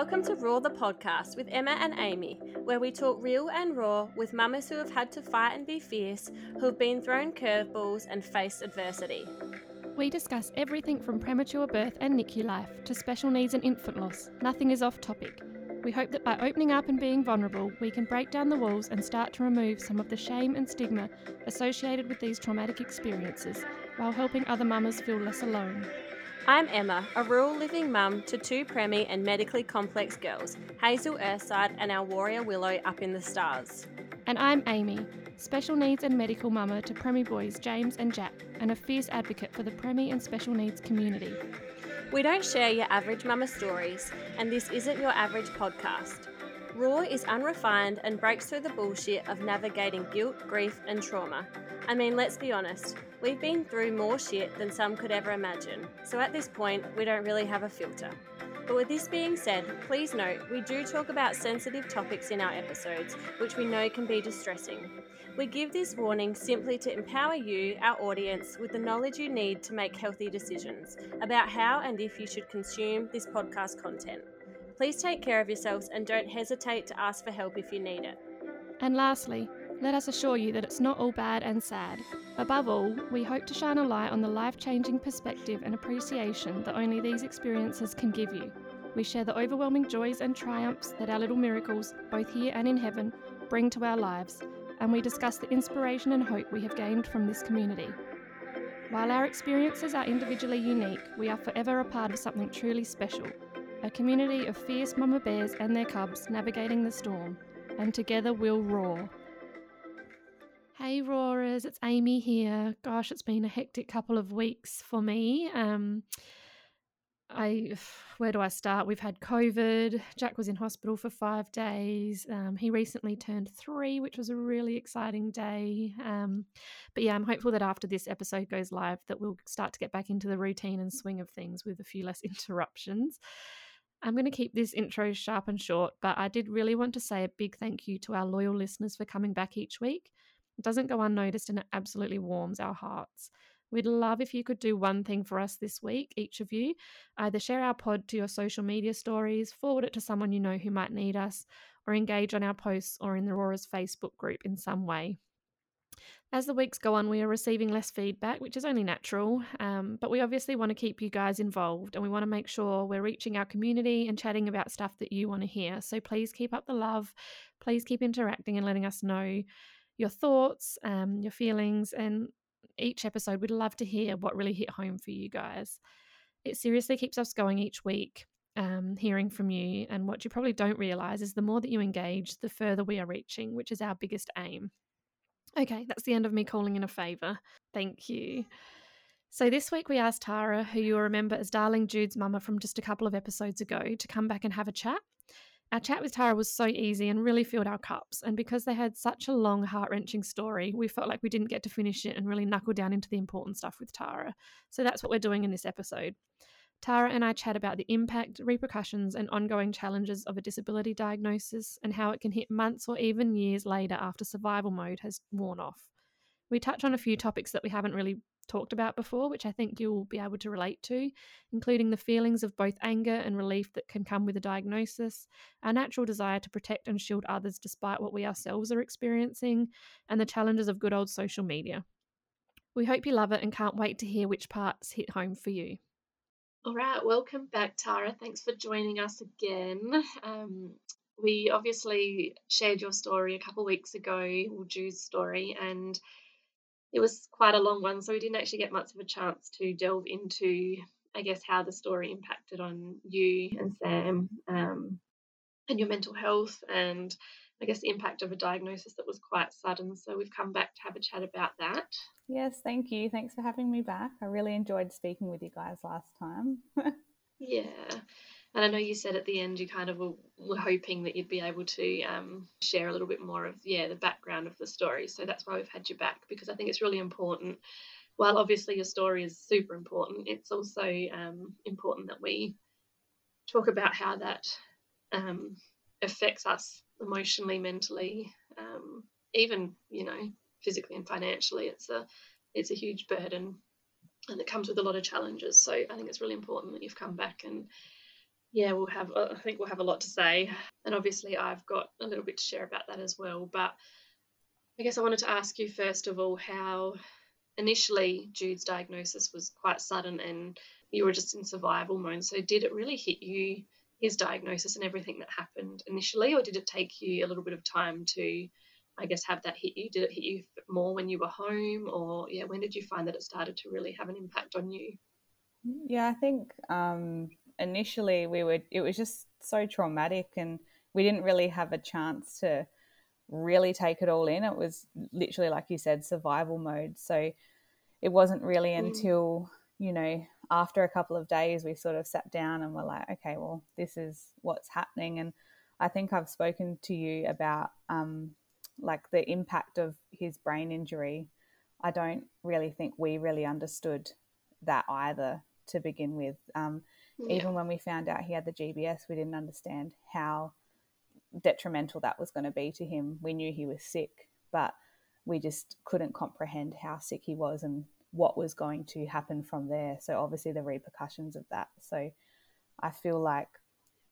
Welcome to Raw the podcast with Emma and Amy, where we talk real and raw with mamas who have had to fight and be fierce, who have been thrown curveballs and faced adversity. We discuss everything from premature birth and NICU life to special needs and infant loss. Nothing is off topic. We hope that by opening up and being vulnerable, we can break down the walls and start to remove some of the shame and stigma associated with these traumatic experiences while helping other mamas feel less alone. I'm Emma, a rural living mum to two preemie and medically complex girls, Hazel Earthside and our warrior Willow up in the stars. And I'm Amy, special needs and medical mama to preemie boys James and Jack, and a fierce advocate for the preemie and special needs community. We don't share your average mama stories, and this isn't your average podcast. Raw is unrefined and breaks through the bullshit of navigating guilt, grief, and trauma. I mean, let's be honest, we've been through more shit than some could ever imagine, so at this point, we don't really have a filter. But with this being said, please note we do talk about sensitive topics in our episodes, which we know can be distressing. We give this warning simply to empower you, our audience, with the knowledge you need to make healthy decisions about how and if you should consume this podcast content. Please take care of yourselves and don't hesitate to ask for help if you need it. And lastly, let us assure you that it's not all bad and sad. Above all, we hope to shine a light on the life changing perspective and appreciation that only these experiences can give you. We share the overwhelming joys and triumphs that our little miracles, both here and in heaven, bring to our lives, and we discuss the inspiration and hope we have gained from this community. While our experiences are individually unique, we are forever a part of something truly special a community of fierce mama bears and their cubs navigating the storm, and together we'll roar. Hey roarers, it's Amy here. Gosh, it's been a hectic couple of weeks for me. Um, I where do I start? We've had COVID. Jack was in hospital for five days. Um, he recently turned three, which was a really exciting day. Um, but yeah, I'm hopeful that after this episode goes live, that we'll start to get back into the routine and swing of things with a few less interruptions. I'm going to keep this intro sharp and short, but I did really want to say a big thank you to our loyal listeners for coming back each week. Doesn't go unnoticed and it absolutely warms our hearts. We'd love if you could do one thing for us this week, each of you. Either share our pod to your social media stories, forward it to someone you know who might need us, or engage on our posts or in the Roarers Facebook group in some way. As the weeks go on, we are receiving less feedback, which is only natural, um, but we obviously want to keep you guys involved and we want to make sure we're reaching our community and chatting about stuff that you want to hear. So please keep up the love. Please keep interacting and letting us know your thoughts, um, your feelings, and each episode, we'd love to hear what really hit home for you guys. It seriously keeps us going each week, um, hearing from you. And what you probably don't realize is the more that you engage, the further we are reaching, which is our biggest aim. Okay, that's the end of me calling in a favour. Thank you. So, this week we asked Tara, who you'll remember as Darling Jude's mama from just a couple of episodes ago, to come back and have a chat. Our chat with Tara was so easy and really filled our cups. And because they had such a long, heart wrenching story, we felt like we didn't get to finish it and really knuckle down into the important stuff with Tara. So that's what we're doing in this episode. Tara and I chat about the impact, repercussions, and ongoing challenges of a disability diagnosis and how it can hit months or even years later after survival mode has worn off. We touch on a few topics that we haven't really talked about before, which I think you'll be able to relate to, including the feelings of both anger and relief that can come with a diagnosis, our natural desire to protect and shield others despite what we ourselves are experiencing, and the challenges of good old social media. We hope you love it and can't wait to hear which parts hit home for you. All right, welcome back, Tara. Thanks for joining us again. Um, we obviously shared your story a couple weeks ago, or Jude's story, and it was quite a long one, so we didn't actually get much of a chance to delve into, I guess, how the story impacted on you and Sam um, and your mental health, and I guess the impact of a diagnosis that was quite sudden. So we've come back to have a chat about that. Yes, thank you. Thanks for having me back. I really enjoyed speaking with you guys last time. yeah. And I know you said at the end you kind of were, were hoping that you'd be able to um, share a little bit more of yeah the background of the story. So that's why we've had you back because I think it's really important. While obviously your story is super important, it's also um, important that we talk about how that um, affects us emotionally, mentally, um, even you know physically and financially. It's a it's a huge burden, and it comes with a lot of challenges. So I think it's really important that you've come back and yeah, we'll have. I think we'll have a lot to say, and obviously I've got a little bit to share about that as well. But I guess I wanted to ask you first of all how initially Jude's diagnosis was quite sudden and you were just in survival mode. So did it really hit you his diagnosis and everything that happened initially, or did it take you a little bit of time to, I guess, have that hit you? Did it hit you more when you were home, or yeah, when did you find that it started to really have an impact on you? Yeah, I think um, initially we were. It was just so traumatic, and we didn't really have a chance to really take it all in. It was literally, like you said, survival mode. So it wasn't really mm. until you know after a couple of days, we sort of sat down and were like, okay, well, this is what's happening. And I think I've spoken to you about um, like the impact of his brain injury. I don't really think we really understood that either to begin with. Um, yeah. Even when we found out he had the GBS, we didn't understand how detrimental that was going to be to him. We knew he was sick, but we just couldn't comprehend how sick he was and what was going to happen from there. So obviously the repercussions of that. So I feel like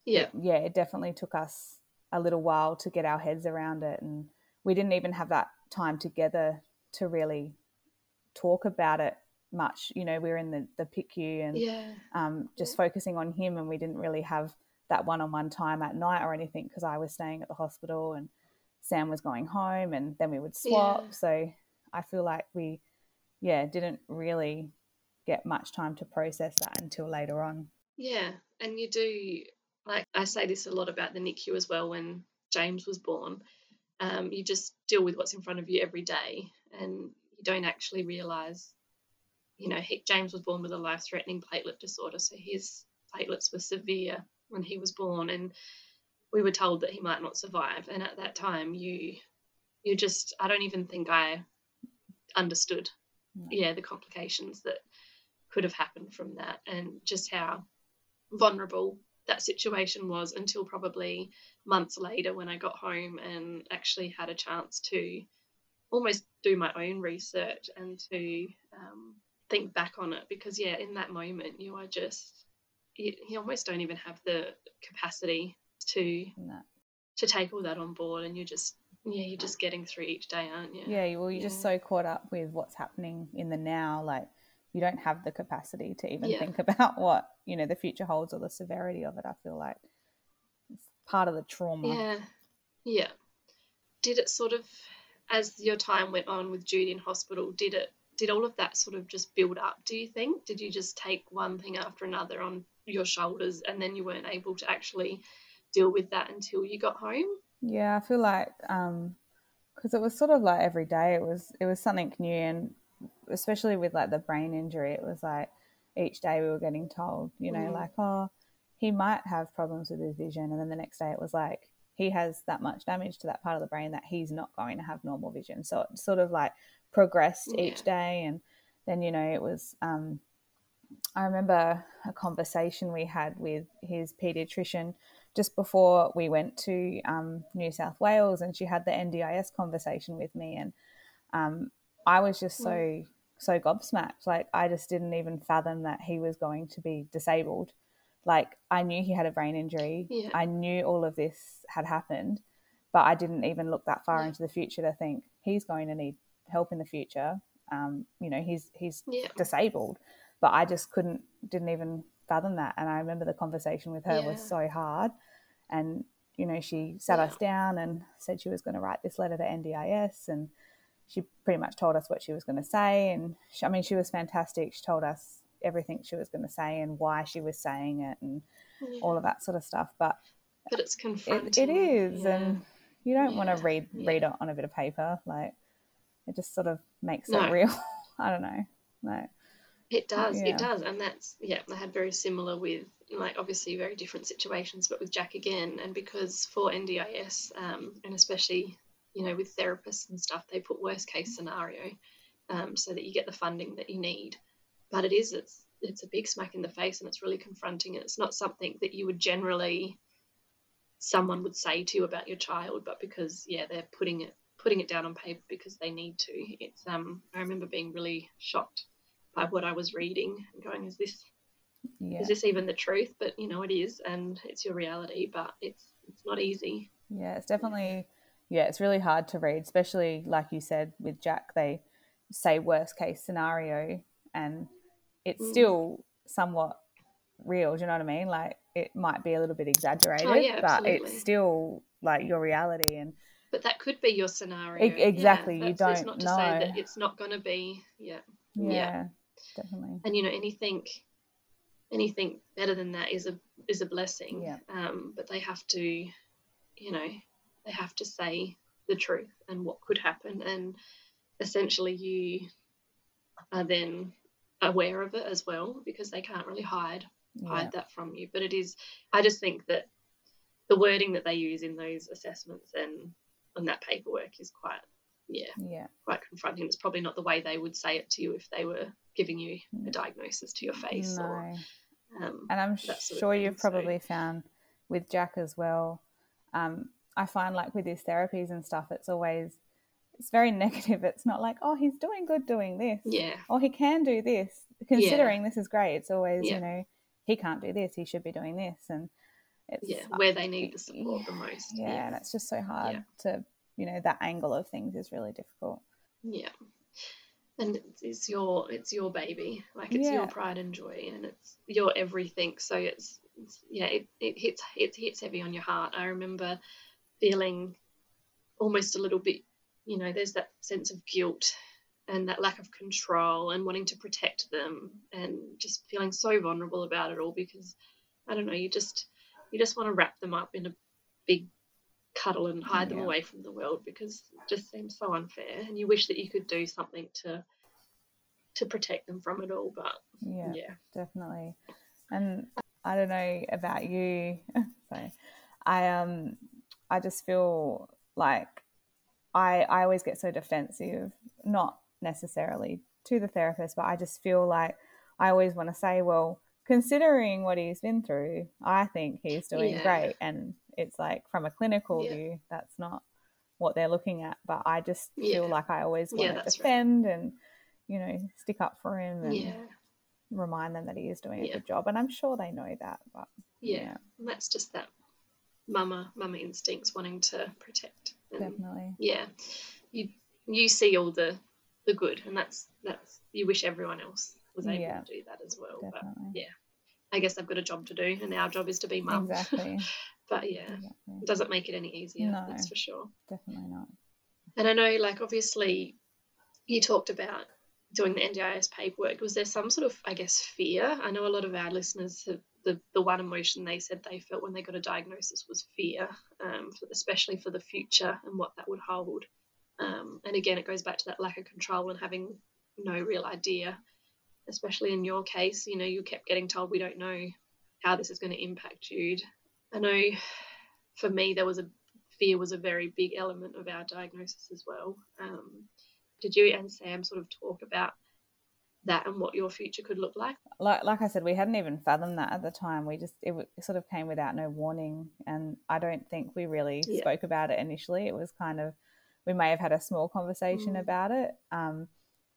yeah, yeah, it definitely took us a little while to get our heads around it, and we didn't even have that time together to really talk about it much. You know, we were in the the PICU and yeah. um, just yeah. focusing on him, and we didn't really have that one-on-one time at night or anything because I was staying at the hospital and Sam was going home, and then we would swap. Yeah. So I feel like we yeah, didn't really get much time to process that until later on. Yeah, and you do like I say this a lot about the NICU as well. When James was born, um, you just deal with what's in front of you every day, and you don't actually realize. You know, he, James was born with a life-threatening platelet disorder, so his platelets were severe when he was born, and we were told that he might not survive. And at that time, you you just I don't even think I understood yeah the complications that could have happened from that and just how vulnerable that situation was until probably months later when I got home and actually had a chance to almost do my own research and to um, think back on it because yeah in that moment you are just you, you almost don't even have the capacity to no. to take all that on board and you're just yeah, you're just getting through each day, aren't you? Yeah, well, you're yeah. just so caught up with what's happening in the now, like you don't have the capacity to even yeah. think about what you know the future holds or the severity of it. I feel like it's part of the trauma. Yeah, yeah. Did it sort of, as your time went on with Judy in hospital, did it? Did all of that sort of just build up? Do you think? Did you just take one thing after another on your shoulders, and then you weren't able to actually deal with that until you got home? Yeah, I feel like um because it was sort of like every day it was it was something new and especially with like the brain injury it was like each day we were getting told you know mm. like oh he might have problems with his vision and then the next day it was like he has that much damage to that part of the brain that he's not going to have normal vision so it sort of like progressed yeah. each day and then you know it was um i remember a conversation we had with his pediatrician just before we went to um, New South Wales, and she had the NDIS conversation with me, and um, I was just so so gobsmacked. Like I just didn't even fathom that he was going to be disabled. Like I knew he had a brain injury. Yeah. I knew all of this had happened, but I didn't even look that far yeah. into the future to think he's going to need help in the future. Um, you know, he's he's yeah. disabled, but I just couldn't didn't even fathom that. And I remember the conversation with her was so hard. And, you know, she sat us down and said she was going to write this letter to NDIS. And she pretty much told us what she was going to say. And she, I mean, she was fantastic. She told us everything she was going to say and why she was saying it and yeah. all of that sort of stuff. But, but it's confronting. it, it is. And you don't want to read, read it on a bit of paper. Like, it just sort of makes no. it real. I don't know. No. It does, yeah. it does, and that's yeah. I had very similar with like obviously very different situations, but with Jack again, and because for NDIS, um, and especially you know with therapists and stuff, they put worst case scenario, um, so that you get the funding that you need. But it is it's it's a big smack in the face, and it's really confronting. It's not something that you would generally someone would say to you about your child, but because yeah, they're putting it putting it down on paper because they need to. It's um I remember being really shocked by what I was reading and going, is this Yeah. is this even the truth? But you know, it is, and it's your reality. But it's it's not easy. Yeah, it's definitely yeah, it's really hard to read, especially like you said with Jack. They say worst case scenario, and it's Mm. still somewhat real. Do you know what I mean? Like it might be a little bit exaggerated, Oh, yeah, but it's still like your reality. And But that could be your scenario. E- exactly, you that's- it's don't not to say know. that it's not going to be. Yeah. yeah, Yeah. definitely. and you know anything anything better than that is a is a blessing Yeah. um but they have to you know they have to say the truth and what could happen and essentially you are then aware of it as well because they can't really hide Yeah, hide that from you. But it is i just think that the wording that they use in those assessments and on that paperwork is quite yeah yeah, quite confronting. It's probably not the way they would say it to you if they were giving you a diagnosis to your face no. or um, And I'm that sort of sure thing, you've so- probably found with Jack as well. Um, I find like with his therapies and stuff, it's always it's very negative. It's not like, oh, he's doing good doing this. yeah or he can do this. Considering this is great, it's always Yeah. you know he can't do this. He should be doing this, and it's yeah where they need the support the most yeah, and it's just so hard Yeah. to you know that angle of things is really difficult. yeah and it's, it's your it's your baby like it's Yeah. your pride and joy and it's your everything so it's, it's yeah it, it hits it hits heavy on your heart i remember feeling almost a little bit you know there's that sense of guilt and that lack of control and wanting to protect them and just feeling so vulnerable about it all because i don't know you just you just want to wrap them up in a big cuddle and hide them away from the world because it just seems so unfair and you wish that you could do something to to protect them from it all but Yeah, yeah definitely. And I don't know about you. Sorry, I um I just feel like I I always get so defensive, not necessarily to the therapist, but I just feel like I always want to say, well, considering what he's been through, I think he's doing Yeah. great. And it's like from a clinical Yeah. view, that's not what they're looking at. But I just feel Yeah. like I always want to that's right. defend and you know stick up for him and remind them that he is doing a good job. And I'm sure they know that. But yeah, yeah, that's just that mama mama instincts wanting to protect and definitely. yeah you you see all the the good and that's that's you wish everyone else was able Yeah. to do that as well but Definitely. yeah i guess they've got a job to do and our job is to be mum Exactly. but yeah exactly. it doesn't make it any easier No. that's for sure Definitely not. And I know, like, obviously, you talked about doing the NDIS paperwork. Was there some sort of, I guess, fear? I know a lot of our listeners have the, the one emotion they said they felt when they got a diagnosis was fear, um, especially for the future and what that would hold. Um, and again, it goes back to that lack of control and having no real idea, especially in your case. You know, you kept getting told, we don't know how this is going to impact Jude. I know for me, there was a fear was a very big element of our diagnosis as well. Um, did you and Sam sort of talk about that and what your future could look like? Like, like I said, we hadn't even fathomed that at the time. We just it, w- it sort of came without no warning, and I don't think we really Yeah. spoke about it initially. It was kind of we may have had a small conversation Mm. about it, um,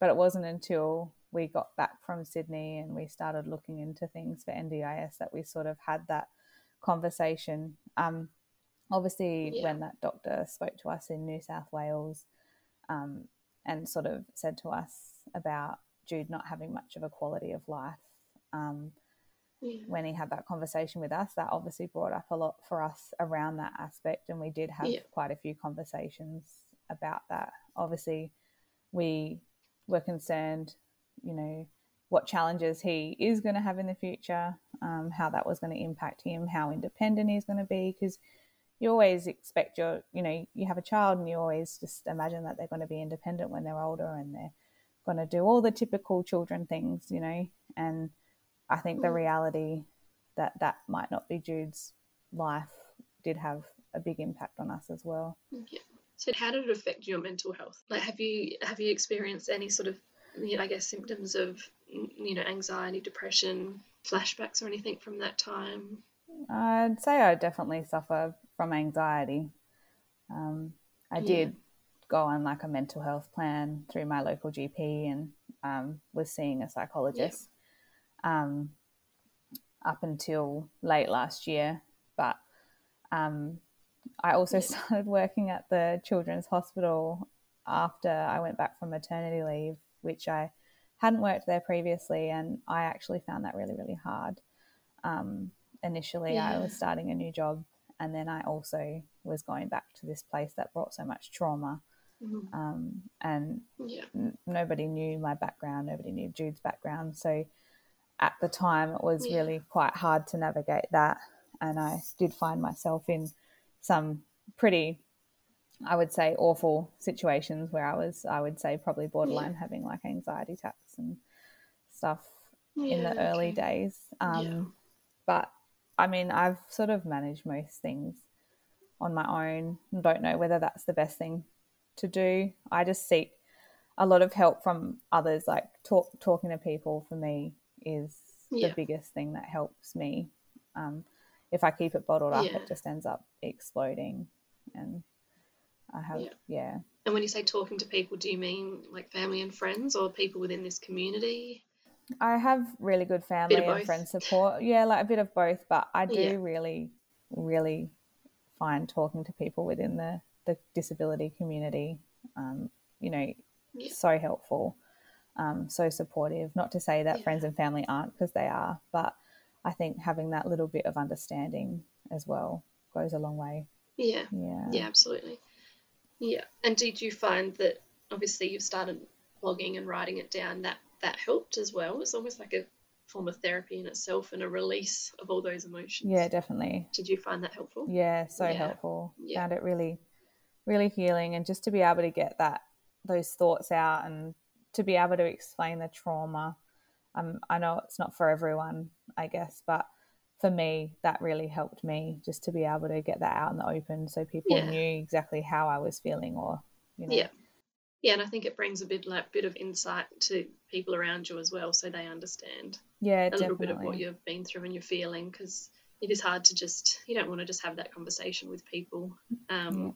but it wasn't until we got back from Sydney and we started looking into things for NDIS that we sort of had that conversation. Um, obviously, Yeah. when that doctor spoke to us in New South Wales um, and sort of said to us about Jude not having much of a quality of life, um, Yeah. when he had that conversation with us, that obviously brought up a lot for us around that aspect. And we did have Yeah. quite a few conversations about that. Obviously, we were concerned, you know, what challenges he is going to have in the future, um, how that was going to impact him, how independent he's going to be. Because you always expect your, you know, you have a child and you always just imagine that they're going to be independent when they're older and they're going to do all the typical children things, you know. And I think the Mm. reality that that might not be Jude's life did have a big impact on us as well. Yeah. So how did it affect your mental health? Like, have you have you experienced any sort of, you know, I guess, symptoms of, you know, anxiety, depression, flashbacks, or anything from that time? I'd say I definitely suffer from anxiety. Um, I Yeah. did go on like a mental health plan through my local GP and um, was seeing a psychologist. Um, up until late last year. But um, I also started working at the Children's Hospital after I went back from maternity leave, which I hadn't worked there previously, and I actually found that really, really hard. Um, initially, yeah. I was starting a new job, and then I also was going back to this place that brought so much trauma. Mm-hmm. Um, and yeah. n- nobody knew my background, nobody knew Jude's background. So at the time, it was yeah. really quite hard to navigate that. And I did find myself in some pretty I would say awful situations where I was, I would say probably borderline yeah. having like anxiety attacks and stuff in the early okay. days. Um. But I mean, I've sort of managed most things on my own. And don't know whether that's the best thing to do. I just seek a lot of help from others. Like talk, talking to people for me is the biggest thing that helps me. Um, if I keep it bottled up, it just ends up exploding and I have, yeah. yeah. And when you say talking to people, do you mean like family and friends or people within this community? I have really good family and friend support. Yeah, like a bit of both, but I do yeah. really, really find talking to people within the, the disability community, um, you know, yeah. so helpful, um, so supportive. Not to say that yeah. friends and family aren't, because they are, but I think having that little bit of understanding as well goes a long way. Yeah. Yeah. Yeah, absolutely. Yeah. And did you find that obviously you've started blogging and writing it down that that helped as well? It's almost like a form of therapy in itself and a release of all those emotions. Yeah, definitely. Did you find that helpful? Yeah, so yeah. helpful. Yeah. Found it really, really healing, and just to be able to get that those thoughts out and to be able to explain the trauma. Um, I know it's not for everyone, I guess, but for me, that really helped me just to be able to get that out in the open so people yeah. knew exactly how I was feeling or, you know. Yeah. Yeah, and I think it brings a bit like bit of insight to people around you as well, so they understand. Yeah, a definitely. little bit of what you've been through and you're feeling, because it is hard to just you don't want to just have that conversation with people, um, yeah.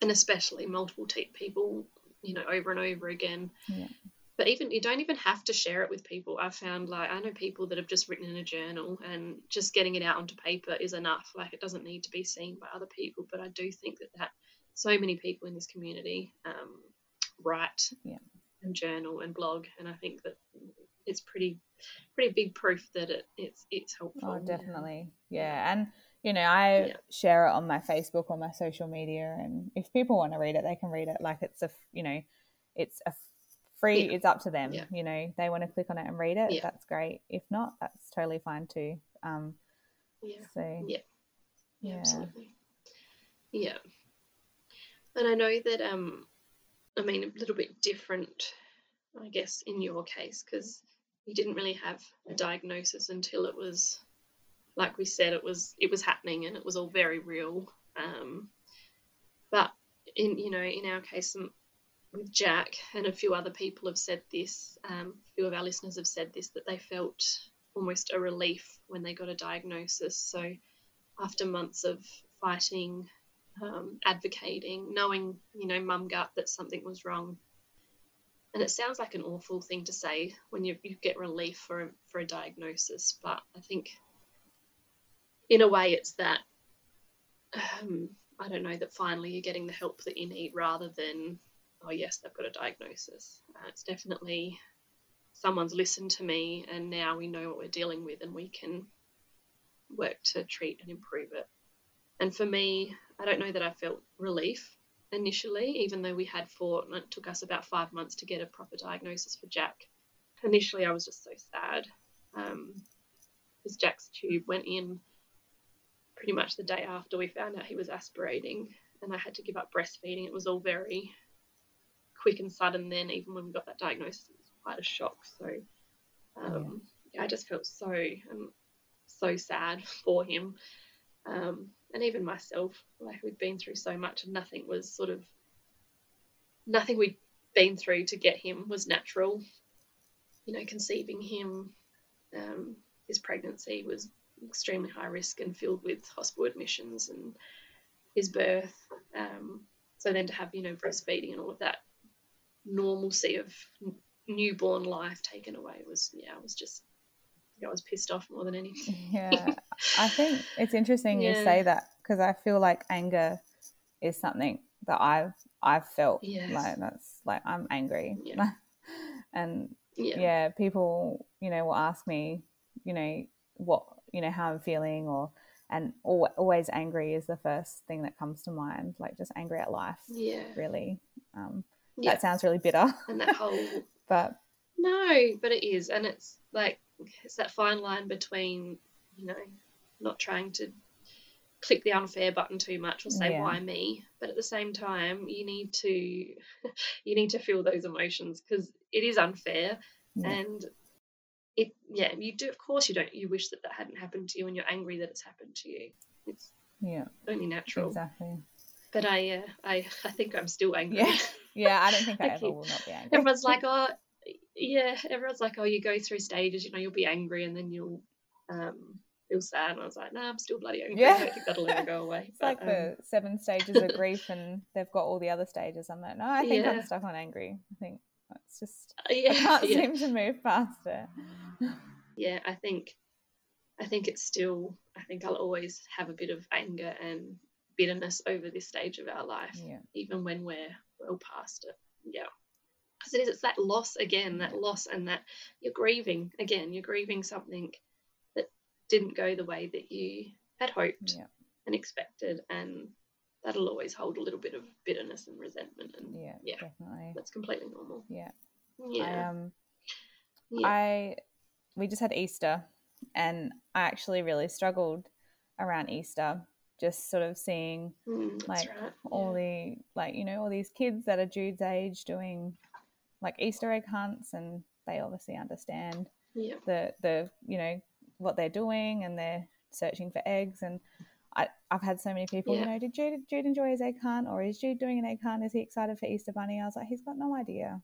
And especially multiple te- people, you know, over and over again. Yeah. But even you don't even have to share it with people. I've found like i know people that have just written in a journal and just getting it out onto paper is enough. Like it doesn't need to be seen by other people but i do think that that so many people in this community um, write yeah. and journal and blog and i think that it's pretty pretty big proof that it it's it's helpful. oh definitely. Yeah and you know i yeah. share it on my facebook or my social media and if people want to read it they can read it. Like it's a you know it's a free yeah. it's up to them yeah. you know. They want to click on it and read it that's great. If not that's totally fine too um yeah. so yeah. yeah. Absolutely. Yeah. And i know that um i mean a little bit different i guess in your case because you didn't really have a diagnosis until it was like we said it was it was happening and it was all very real um but in you know in our case with Jack and a few other people have said this. Um, a few of our listeners have said this that they felt almost a relief when they got a diagnosis. So after months of fighting, um, advocating, knowing you know mum gut that something was wrong. And it sounds like an awful thing to say when you, you get relief for a, for a diagnosis, but I think in a way it's that um, I don't know that finally you're getting the help that you need rather than oh yes, they've got a diagnosis. Uh, it's definitely someone's listened to me, and now we know what we're dealing with, and we can work to treat and improve it. And for me, I don't know that I felt relief initially, even though we had fought, and it took us about five months to get a proper diagnosis for Jack. Initially, I was just so sad um, because Jack's tube went in pretty much the day after we found out he was aspirating, and I had to give up breastfeeding. It was all very quick and sudden then even when we got that diagnosis it was quite a shock so um, yeah. I just felt so um, so sad for him um, and even myself like we'd been through so much and nothing was sort of nothing we'd been through to get him was natural you know conceiving him um, his pregnancy was extremely high risk and filled with hospital admissions and his birth um, so then to have you know breastfeeding and all of that normalcy of newborn life taken away was yeah it was just I was pissed off more than anything. Yeah, I think it's interesting you say that because I feel like anger is something that I've I've felt Yes. like that's like I'm angry, Yeah. and Yeah. yeah, people you know will ask me, you know what you know how I'm feeling or and al- always angry is the first thing that comes to mind, like just angry at life, Yeah. really. Um, Yeah. That sounds really bitter, And that whole but No, but it is, and it's like it's that fine line between you know not trying to click the unfair button too much or say Yeah. why me, but at the same time you need to you need to feel those emotions because it is unfair yeah, and it yeah you do of course you don't you wish that that hadn't happened to you and you're angry that it's happened to you. It's yeah, only natural. exactly. But I uh, I I think I'm still angry. Yeah. Yeah, I don't think I Okay. ever will not be angry. everyone's like, oh, yeah, everyone's like, oh, you go through stages, you know, you'll be angry and then you'll um, feel sad. And I was like, no, I'm still bloody angry. Yeah. I don't think that'll ever go away. It's like um, the seven stages of grief, and they've got all the other stages. I'm like, no, I think Yeah. I'm stuck on angry. I think it's just uh, yeah, I can't yeah, seem to move past it. yeah, I think, I think it's still, I think I'll always have a bit of anger and bitterness over this stage of our life, Yeah, even when we're well past it. Yeah. Because it is, it's that loss again, that loss, and that you're grieving again, you're grieving something that didn't go the way that you had hoped yeah, and expected, and that'll always hold a little bit of bitterness and resentment, and yeah, Yeah. definitely. that's completely normal. Yeah. I Yeah. um, yeah. I we just had Easter, and I actually really struggled around Easter, just sort of seeing Mm, like right. all the like you know all these kids that are Jude's age doing like Easter egg hunts, and they obviously understand Yeah. the the you know what they're doing and they're searching for eggs and I, I've had so many people you know did Jude, Jude enjoy his egg hunt or is Jude doing an egg hunt is he excited for Easter bunny? I was like he's got no idea.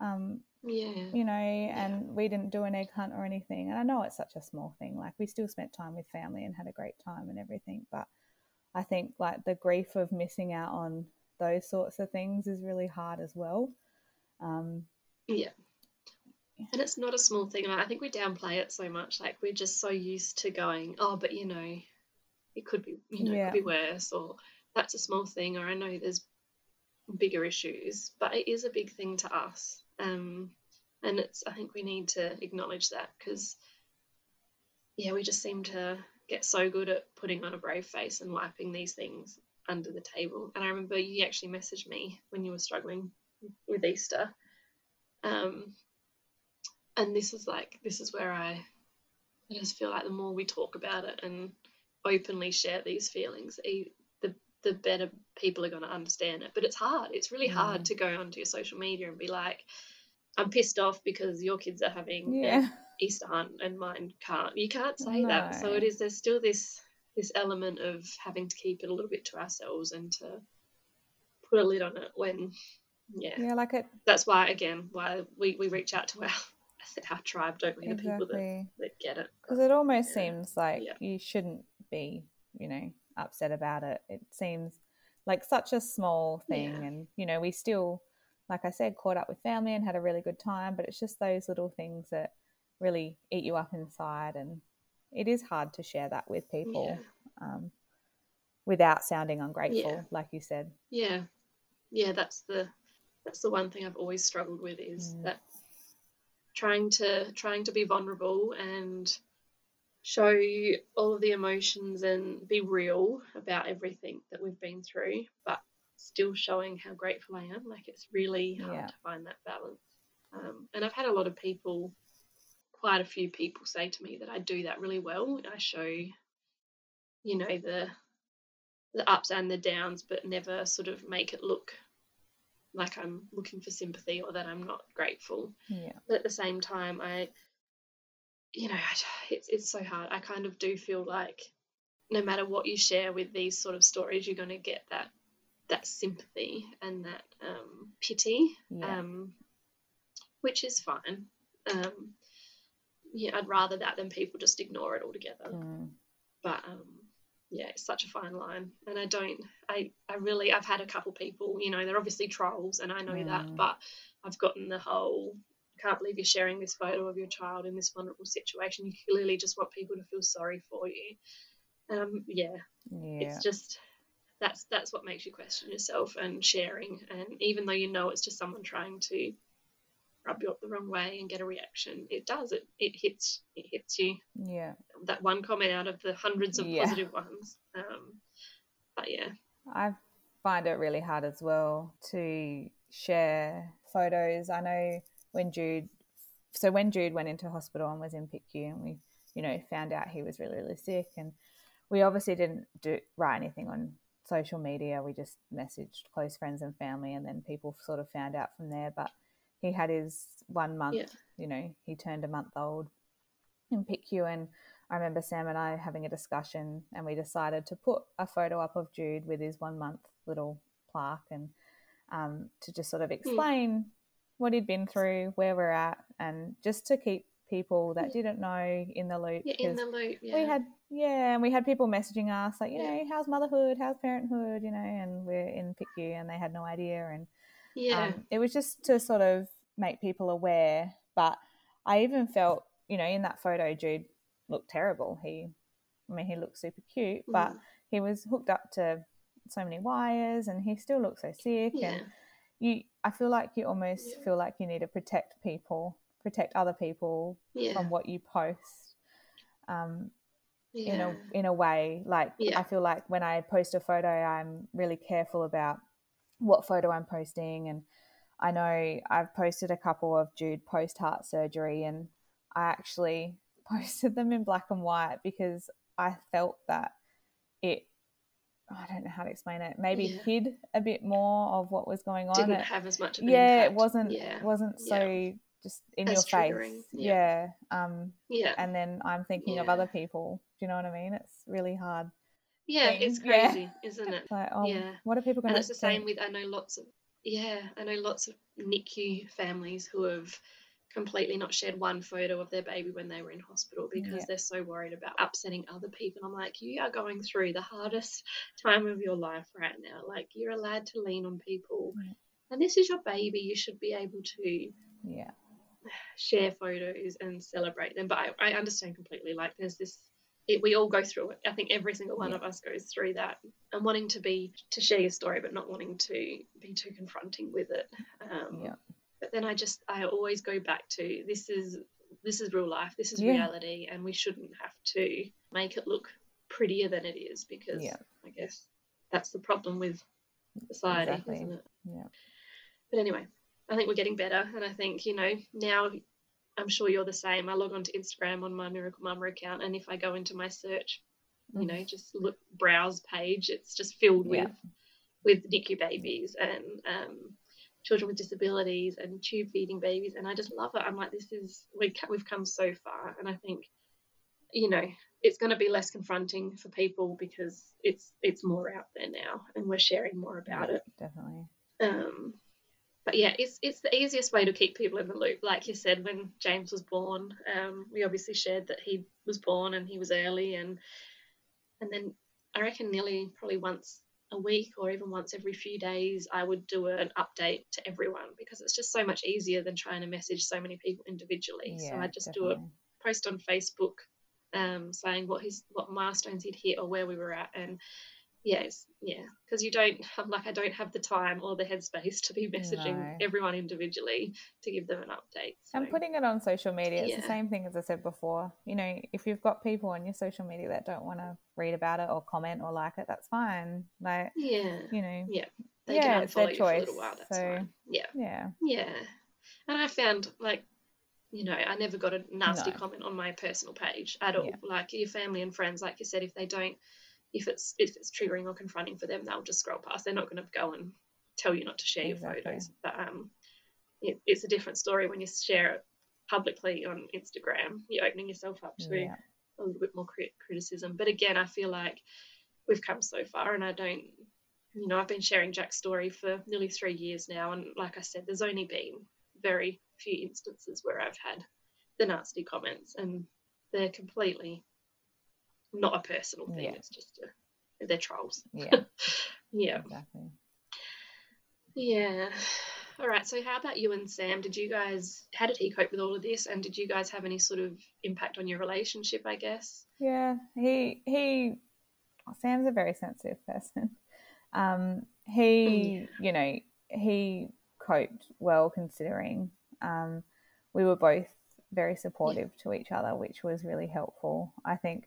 Um Yeah. you know and we didn't do an egg hunt or anything. And I know it's such a small thing. Like we still spent time with family and had a great time and everything. But I think like the grief of missing out on those sorts of things is really hard as well. Um Yeah. And it's not a small thing. I think we downplay it so much. Like we're just so used to going, oh, but you know, it could be, you know, it could be worse, or that's a small thing, or I know there's bigger issues, but it is a big thing to us. Um, and it's, I think we need to acknowledge that because, yeah, we just seem to get so good at putting on a brave face and wiping these things under the table. And I remember you actually messaged me when you were struggling with Easter. Um, and this is like this is where I, I just feel like the more we talk about it and openly share these feelings, the the better people are going to understand it. But it's hard. It's really hard Mm. to go onto your social media and be like, I'm pissed off because your kids are having yeah Easter hunt and mine can't. You can't say that. So it is. There's still this this element of having to keep it a little bit to ourselves and to put a lid on it when, yeah. yeah like it That's why again why we, we reach out to our our tribe, don't we? The people that, that get it. because it almost Yeah. seems like Yeah. you shouldn't be you know upset about it it seems like such a small thing Yeah. and you know we still like i said caught up with family and had a really good time but it's just those little things that really eat you up inside and it is hard to share that with people um, without sounding ungrateful like you said Yeah, yeah. That's the that's the one thing I've always struggled with is Mm. that trying to trying to be vulnerable and show all of the emotions and be real about everything that we've been through, but still showing how grateful I am. Like it's really hard Yeah. to find that balance. Um, and I've had a lot of people, quite a few people, say to me that I do that really well. I show, you know, the the ups and the downs, but never sort of make it look like I'm looking for sympathy or that I'm not grateful. yeah But at the same time, I, you know, it's it's so hard. I kind of do feel like no matter what you share with these sort of stories, you're going to get that that sympathy and that um, pity, yeah um, which is fine. Um, yeah, I'd rather that than people just ignore it altogether Mm. but um yeah it's such a fine line and i don't i i really i've had a couple people you know they're obviously trolls and i know that but i've gotten the whole can't believe you're sharing this photo of your child in this vulnerable situation. You clearly just want people to feel sorry for you. Um, yeah, Yeah. it's just that's that's what makes you question yourself and sharing. And even though you know it's just someone trying to rub you up the wrong way and get a reaction, it does. It it hits it hits you. yeah. That one comment out of the hundreds of Yeah. positive ones. Um, but yeah, I find it really hard as well to share photos. I know when Jude, so when Jude went into hospital and was in PICU, and we, you know, found out he was really, really sick, and we obviously didn't do write anything on social media. We just messaged close friends and family, and then people sort of found out from there. But he had his one month, Yeah. you know, he turned a month old in PICU, and I remember Sam and I having a discussion, and we decided to put a photo up of Jude with his one month little plaque, and um, to just sort of explain what he'd been through, where we're at, and just to keep people that Yeah. didn't know in the loop. yeah, in the loop. Yeah, we had yeah, and we had people messaging us like, you Yeah. know, how's motherhood, how's parenthood, you know, and we're in PICU, and they had no idea, and yeah, um, it was just to sort of make people aware. But I even felt, you know, in that photo, Jude looked terrible. He, I mean, he looked super cute, but Mm. he was hooked up to so many wires, and he still looked so sick. yeah, And you, I feel like you almost Yeah. feel like you need to protect people, protect other people yeah, from what you post. Um, yeah. in a in a way like Yeah. i feel like when i post a photo i'm really careful about what photo i'm posting and i know i've posted a couple of jude post heart surgery and i actually posted them in black and white because i felt that it i don't know how to explain it maybe Yeah. hid a bit more of what was going on. Didn't It- have as much of an yeah it wasn't Yeah, wasn't yeah. so just in As your face. yeah. Yeah. um yeah, and then i'm thinking of other people. Do you know what i mean? It's really hard yeah. thing. It's Yeah. crazy, isn't it? like oh Yeah. what are people going to do? And it's the same with I know lots of yeah, I know lots of NICU families who have completely not shared one photo of their baby when they were in hospital because Yeah. they're so worried about upsetting other people. I'm like, you are going through the hardest time of your life right now. Like you're allowed to lean on people. Yeah. And this is your baby. You should be able to yeah share photos and celebrate them. But I, I understand completely. Like there's this, it, we all go through it. I think every single one Yeah. of us goes through that, and wanting to be to share your story, but not wanting to be too confronting with it. Um, Yeah. But then I just I always go back to this is this is real life. This is Yeah. reality, and we shouldn't have to make it look prettier than it is because Yeah. I guess that's the problem with society, Exactly. isn't it? yeah But anyway, I think we're getting better. And I think, you know, now I'm sure you're the same. I log onto Instagram on my Miracle Mama account. And if I go into my search, you know, just look, browse page, it's just filled Yeah. with with NICU babies and um, children with disabilities and tube feeding babies. And I just love it. I'm like, this is, we, we've come so far. And I think, you know, it's going to be less confronting for people because it's it's more out there now and we're sharing more about yeah, it. definitely Um, but yeah, it's it's the easiest way to keep people in the loop. Like you said, when James was born, um, we obviously shared that he was born and he was early, and and then I reckon nearly probably once a week or even once every few days, I would do an update to everyone because it's just so much easier than trying to message so many people individually. so I just do a post on Facebook um, saying what his what milestones he'd hit or where we were at, and yes, yeah, because you don't I'm like I don't have the time or the headspace to be messaging No. everyone individually to give them an update. So, and putting it on social media it's the same thing as i said before you know if you've got people on your social media that don't want to read about it or comment or like it that's fine like yeah, you know Yeah. they yeah, can it's their unfollow you for a choice, little while. That's so- fine. Yeah, yeah yeah, and I found like. You know, I never got a nasty No. comment on my personal page at all. Yeah. Like your family and friends, like you said, if they don't, if it's if it's triggering or confronting for them, they'll just scroll past. They're not going to go and tell you not to share Exactly. your photos. But um, it, it's a different story when you share it publicly on Instagram. You're opening yourself up to yeah a little bit more crit- criticism. But again, I feel like we've come so far, and I don't, you know, I've been sharing Jack's story for nearly three years now, and like I said, there's only been very few instances where I've had the nasty comments, and they're completely not a personal thing. Yeah. It's just a, they're trolls. yeah Yeah, exactly yeah. All right. So, how about you and Sam? Did you guys, how did he cope with all of this? And did you guys have any sort of impact on your relationship, I guess? Yeah, he, he, Sam's a very sensitive person. Um, he, Yeah. you know, he coped well considering. Um, we were both very supportive to each other, which was really helpful. I think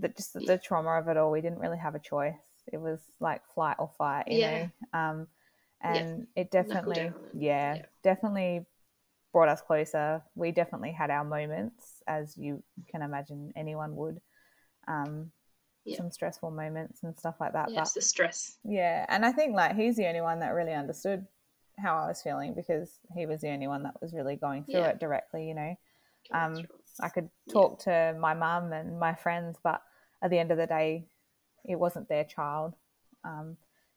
that just the, trauma of it all, we didn't really have a choice. It was like flight or fight, you Yeah. know. Um, Yeah. and it definitely, yeah, yeah. definitely brought us closer. We definitely had our moments, as you can imagine anyone would. Um, Yeah. Some stressful moments and stuff like that. Yeah, it's but the stress. yeah, and I think like he's the only one that really understood how I was feeling because he was the only one that was really going through Yeah. it directly. You know, Um. I could Yeah. talk to my mum and my friends, but at the end of the day, it wasn't their child. Um,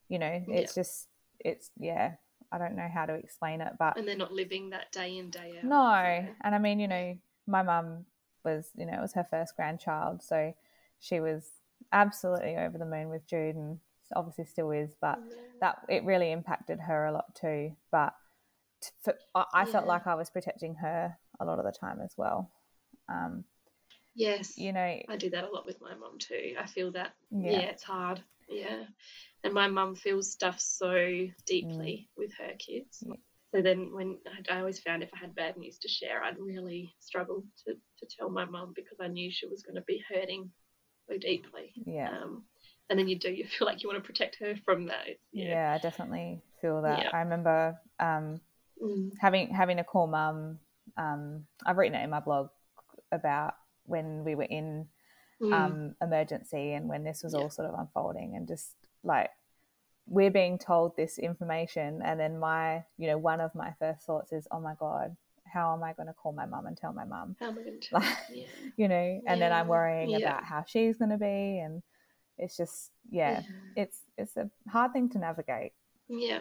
you know, it's just it's yeah. I don't know how to explain it, but And they're not living that day in, day out. no, Yeah. and I mean, you know, my mum was, you know, it was her first grandchild, so she was absolutely over the moon with Jude, and obviously still is. But Yeah. that it really impacted her a lot too. But t- for, I, I felt Yeah. like I was protecting her a lot of the time as well. Um, Yes. you know, I do that a lot with my mum too. I feel that. Yeah. Yeah, it's hard. Yeah. And my mum feels stuff so deeply with her kids. Mm. Yeah. So then, when I, I always found if I had bad news to share, I'd really struggle to, to tell my mum because I knew she was going to be hurting so deeply. yeah, Um, and then you do, you feel like you want to protect her from that. yeah, Yeah. I definitely feel that. Yeah. I remember um, Mm. having having to call mum. Um, I've written it in my blog about when we were in Mm. um, emergency and when this was Yeah. all sort of unfolding and just like we're being told this information and then my you know one of my first thoughts is oh my god how am i going to call my mum and tell my mum How am I going to tell? like yeah. you know and then i'm worrying yeah. about how she's going to be and it's just yeah, it's it's a hard thing to navigate Yeah,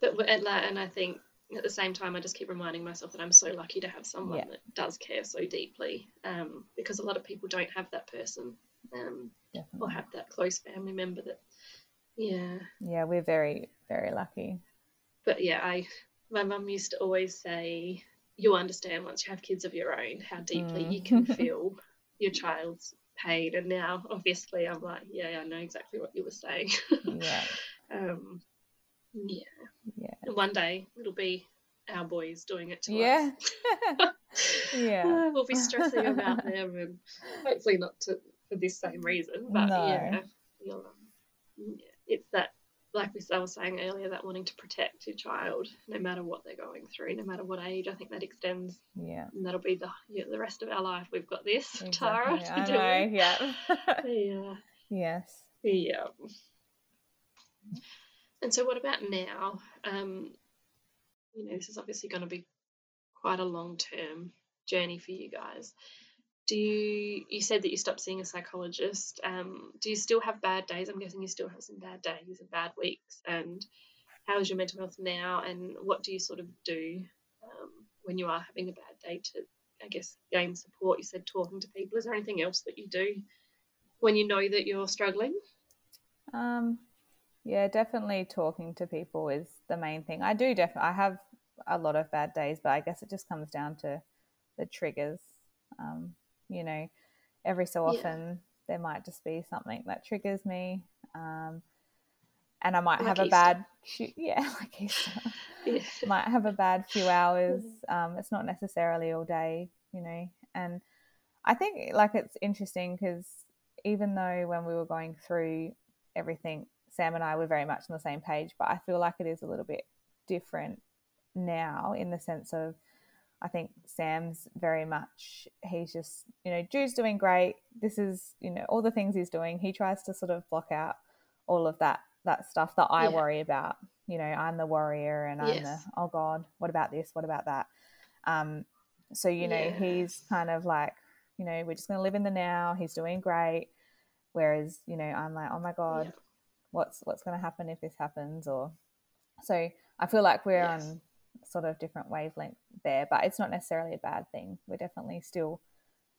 but and like, and I think at the same time, I just keep reminding myself that I'm so lucky to have someone Yeah. that does care so deeply. Um, because a lot of people don't have that person, um, or have that close family member that. Yeah, yeah we're very very lucky but yeah, I my mum used to always say, "You'll understand once you have kids of your own how deeply you Mm. can feel your child's pain." And now, obviously, I'm like, "Yeah, I know exactly what you were saying." yeah um, yeah. yeah one day it'll be our boys doing it to yeah us. yeah Uh, we'll be stressing about them and hopefully not to, for this same reason. But No. yeah, um, yeah, it's that, like we I was saying earlier, that wanting to protect your child no matter what they're going through, no matter what age. I think that extends, yeah and that'll be the yeah, the rest of our life. We've got this, Tara, to I do. know, yeah Yeah. yes Yeah. And so, what about now? Um, you know, this is obviously going to be quite a long term journey for you guys. Do you, you said that you stopped seeing a psychologist. Um, do you still have bad days? I'm guessing you still have some bad days and bad weeks. And how is your mental health now? And what do you sort of do um, when you are having a bad day to, I guess, gain support? You said talking to people. Is there anything else that you do when you know that you're struggling? Um, yeah, definitely talking to people is the main thing. I do definitely. I have a lot of bad days, but I guess it just comes down to the triggers. Um, you know, every so Yeah. often there might just be something that triggers me, um, and I might Like have a bad few, yeah, like Easter. Yeah. might have a bad few hours. Um, it's not necessarily all day, you know. And I think like it's interesting because even though when we were going through everything, Sam and I were very much on the same page, but I feel like it is a little bit different now in the sense of I think Sam's very much he's just you know Jude's doing great. This is you know all the things he's doing. He tries to sort of block out all of that that stuff that I Yeah. worry about. You know, I'm the warrior and I'm the oh god, what about this? What about that? Um, so you know Yeah. he's kind of like you know we're just going to live in the now. He's doing great, whereas you know I'm like oh my god, Yeah. What's what's going to happen if this happens or so I feel like we're Yes. on sort of different wavelength there, but it's not necessarily a bad thing. We're definitely still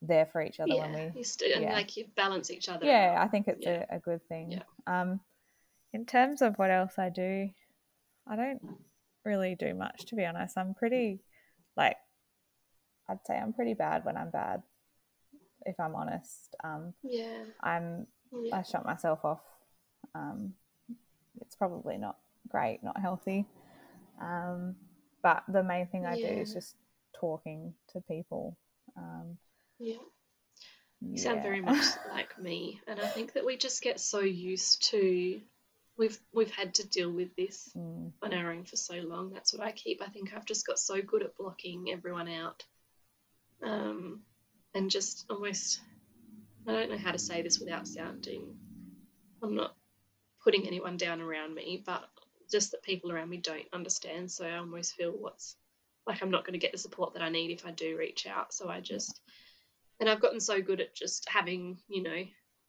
there for each other yeah, when we you still yeah. like you balance each other. yeah, out. I think it's Yeah. a, a good thing. Yeah. Um, in terms of what else I do, I don't really do much to be honest. I'm pretty like I'd say I'm pretty bad when I'm bad, if I'm honest. Um, yeah. I'm Yeah. I shut myself off. Um, it's probably not great, not healthy. Um, but the main thing I do is just talking to people. Um, yeah. You sound very much like me, and I think that we just get so used to we've we've had to deal with this Mm, on our own for so long. That's what I keep. I think I've just got so good at blocking everyone out, um, and just almost I don't know how to say this without sounding. I'm not putting anyone down around me, but just that people around me don't understand. So I almost feel what's like I'm not going to get the support that I need if I do reach out. So I just and I've gotten so good at just having you know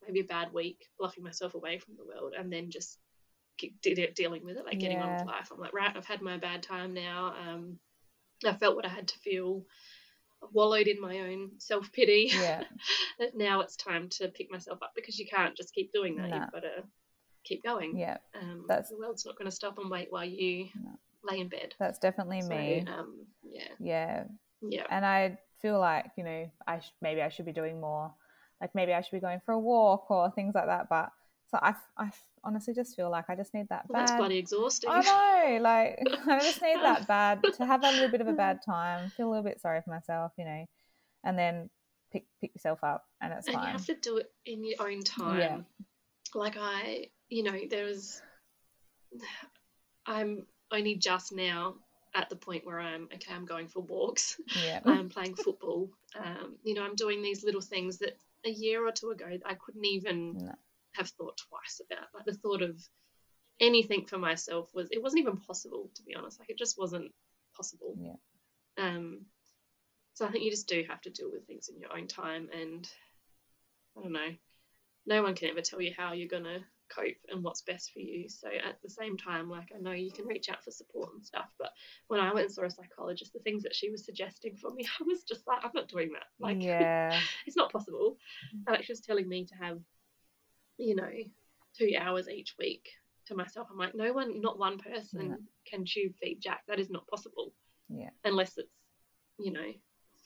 maybe a bad week, blocking myself away from the world, and then just dealing with it, like getting on with life. I'm like, right, I've had my bad time now. Um, I felt what I had to feel. I've wallowed in my own self pity. yeah, now it's time to pick myself up because you can't just keep doing that. No. You've got to keep going. yeah. Um, That's- the world's not going to stop and wait while you No. lay in bed. That's definitely So, me. um, yeah, Yeah, yeah, and I feel like you know I sh- maybe I should be doing more. Like maybe I should be going for a walk or things like that. But so I, I honestly just feel like I just need that well, that's bloody exhausting. I know, like I just need that bad to have a little bit of a bad time, feel a little bit sorry for myself, you know, and then pick pick yourself up, and it's and you have to do it in your own time. Yeah. Like I, you know, there was. I'm only just now at the point where I'm okay. I'm going for walks. Yeah, I'm playing football. Um, you know, I'm doing these little things that a year or two ago I couldn't even No. have thought twice about. Like the thought of anything for myself was it wasn't even possible to be honest. Like it just wasn't possible. Yeah. Um. So I think you just do have to deal with things in your own time, and I don't know. No one can ever tell you how you're gonna cope and what's best for you. So at the same time, like I know you can reach out for support and stuff, but when I went and saw a psychologist, the things that she was suggesting for me, I was just like, I'm not doing that. Like, yeah, it's not possible. Mm-hmm. And like she was telling me to have, you know, two hours each week to myself. I'm like, no one, not one person No. can tube feed Jack. That is not possible yeah, unless it's, you know,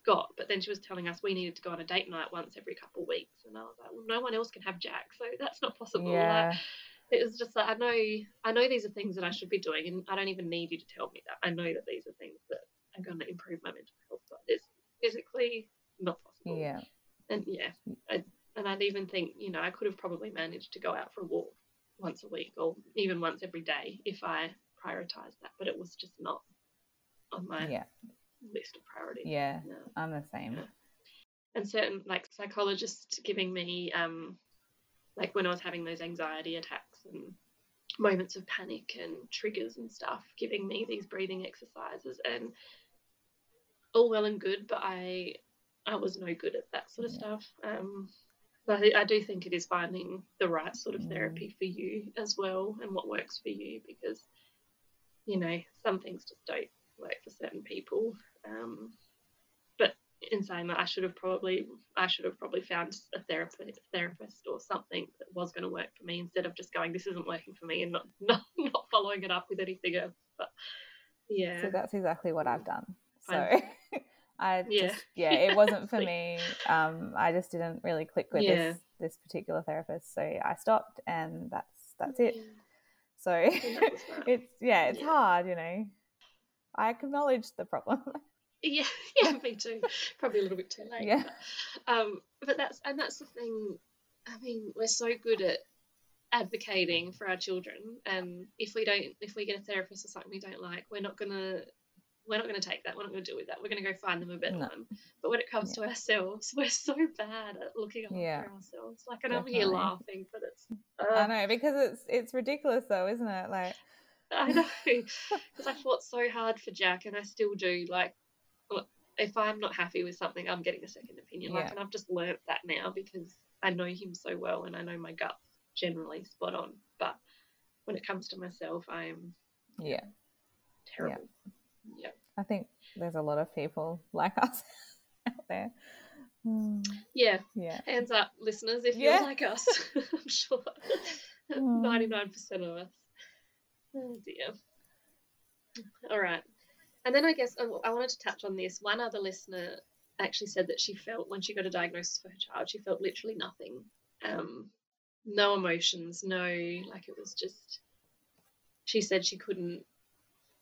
Scott. But then she was telling us we needed to go on a date night once every couple of weeks, and I was like, well, no one else can have Jack, so that's not possible. Like, yeah, it was just like I know I know these are things that I should be doing, and I don't even need you to tell me that. I know that these are things that are going to improve my mental health, but it's physically not possible. yeah, And yeah, I, and I'd even think you know I could have probably managed to go out for a walk once a week or even once every day if I prioritized that, but it was just not on my yeah, list of priorities. yeah. No I'm the same. Yeah. and certain like psychologists giving me um like when I was having those anxiety attacks and moments of panic and triggers and stuff, giving me these breathing exercises and all well and good, but I I was no good at that sort of Yeah. stuff. Um but I, I do think it is finding the right sort of Mm. therapy for you as well and what works for you because you know some things just don't work for certain people um, but in saying that I should have probably I should have probably found a therapist therapist or something that was going to work for me instead of just going this isn't working for me and not not, not following it up with anything else but yeah So that's exactly what I've done. So. I just yeah, it wasn't for me. Um, I just didn't really click with Yeah. this this particular therapist, so I stopped, and that's that's it. Yeah. So And that was that. it's yeah, it's Yeah. hard, you know. I acknowledge the problem. Yeah, yeah, me too. Probably a little bit too late. Yeah. But, um, but that's and that's the thing. I mean, we're so good at advocating for our children, and if we don't, if we get a therapist or something we don't like, we're not gonna. We're not going to take that. We're not going to deal with that. We're going to go find them a better No. one. But when it comes to ourselves, we're so bad at looking after Yeah. ourselves. Like, and I'm here Definitely. laughing, but it's. I Uh, know because it's it's ridiculous though, isn't it? Like I know because I fought so hard for Jack, and I still do. Like, if I'm not happy with something, I'm getting a second opinion. Like, and I've just learnt that now because I know him so well, and I know my gut's generally spot on. But when it comes to myself, I'm yeah, terrible. Yeah, I think there's a lot of people like us out there. Hmm, yeah. yeah, Hands up, listeners, if Yeah. you're like us. I'm sure Mm. ninety-nine percent of us. Oh dear. All right. And then I guess I, wanted to touch on this. One other listener actually said that she felt when she got a diagnosis for her child, she felt literally nothing. Um, no emotions, no, like it was just, she said she couldn't,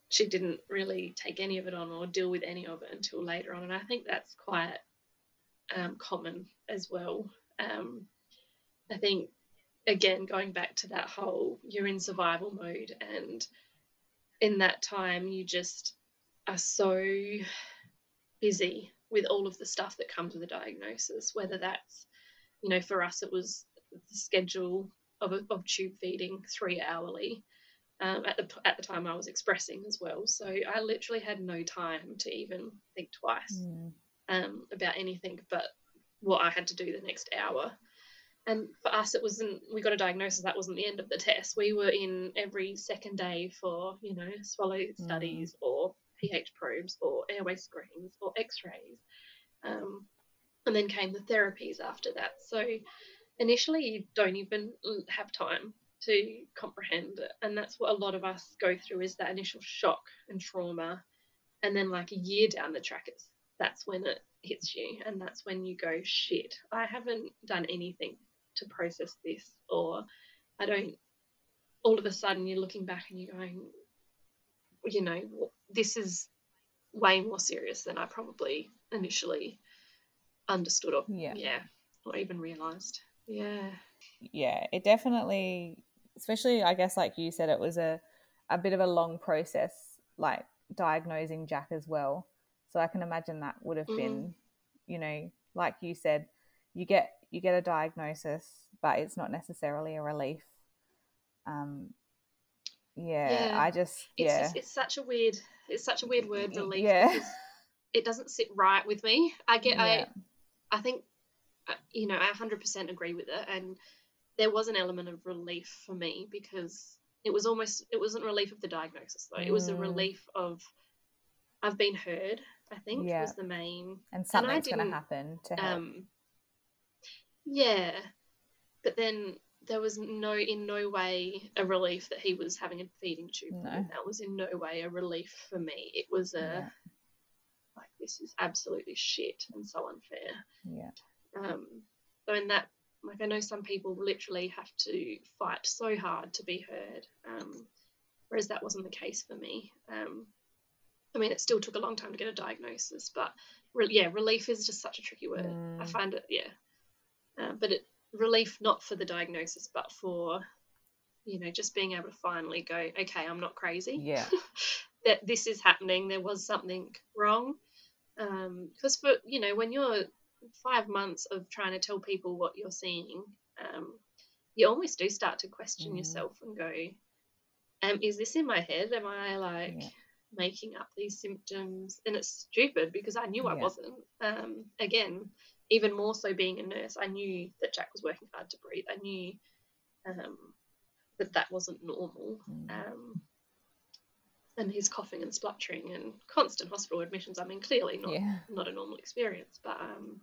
she didn't really take any of it on or deal with any of it until later on. And I think that's quite um, common as well. Um, I think, again, going back to that whole, you're in survival mode and in that time you just are so busy with all of the stuff that comes with a diagnosis, whether that's, you know, for us it was the schedule of, of tube feeding three hourly. Um, at the at the time I was expressing as well, so I literally had no time to even think twice mm. um, about anything but what I had to do the next hour. And for us, it wasn't. We got a diagnosis. That wasn't the end of the test. We were in every second day for you know swallow mm. studies or pH probes or airway screens or X-rays, um, and then came the therapies after that. So initially, you don't even have time to comprehend it, and that's what a lot of us go through is that initial shock and trauma, and then like a year down the track, it's that's when it hits you, and that's when you go shit. I haven't done anything to process this, or I don't. All of a sudden, you're looking back and you're going, you know, this is way more serious than I probably initially understood or yeah, yeah or even realized. Yeah. Yeah, it definitely especially I guess like you said it was a a bit of a long process like diagnosing Jack as well. So I can imagine that would have mm-hmm. been, you know, like you said, you get you get a diagnosis, but it's not necessarily a relief. Um, yeah, yeah. I just it's yeah, just, it's such a weird it's such a weird word relief. Yeah, it doesn't sit right with me. I get yeah. I I think uh, you know I 100% agree with it, and there was an element of relief for me because it was almost it wasn't relief of the diagnosis though. Mm. It was a mm. relief of I've been heard. I think yeah. was the main and something's going to happen to help. Um, yeah, but then there was no in no way a relief that he was having a feeding tube. No. That was in no way a relief for me. It was a yeah. like this is absolutely shit and so unfair. Yeah. Um. So in that, like I know some people literally have to fight so hard to be heard. Um. Whereas that wasn't the case for me. Um. I mean, it still took a long time to get a diagnosis, but re- yeah, relief is just such a tricky word. Mm. I find it, yeah. Uh, but it relief not for the diagnosis but for you know just being able to finally go okay i'm not crazy yeah that this is happening there was something wrong because um, for you know when you're five months of trying to tell people what you're seeing um, you almost do start to question mm. yourself and go um, is this in my head am i like yeah. making up these symptoms and it's stupid because i knew yeah. i wasn't um, again even more so being a nurse, I knew that Jack was working hard to breathe. I knew um, that that wasn't normal. Mm. Um, and his coughing and spluttering and constant hospital admissions. I mean, clearly not yeah. not a normal experience, but um,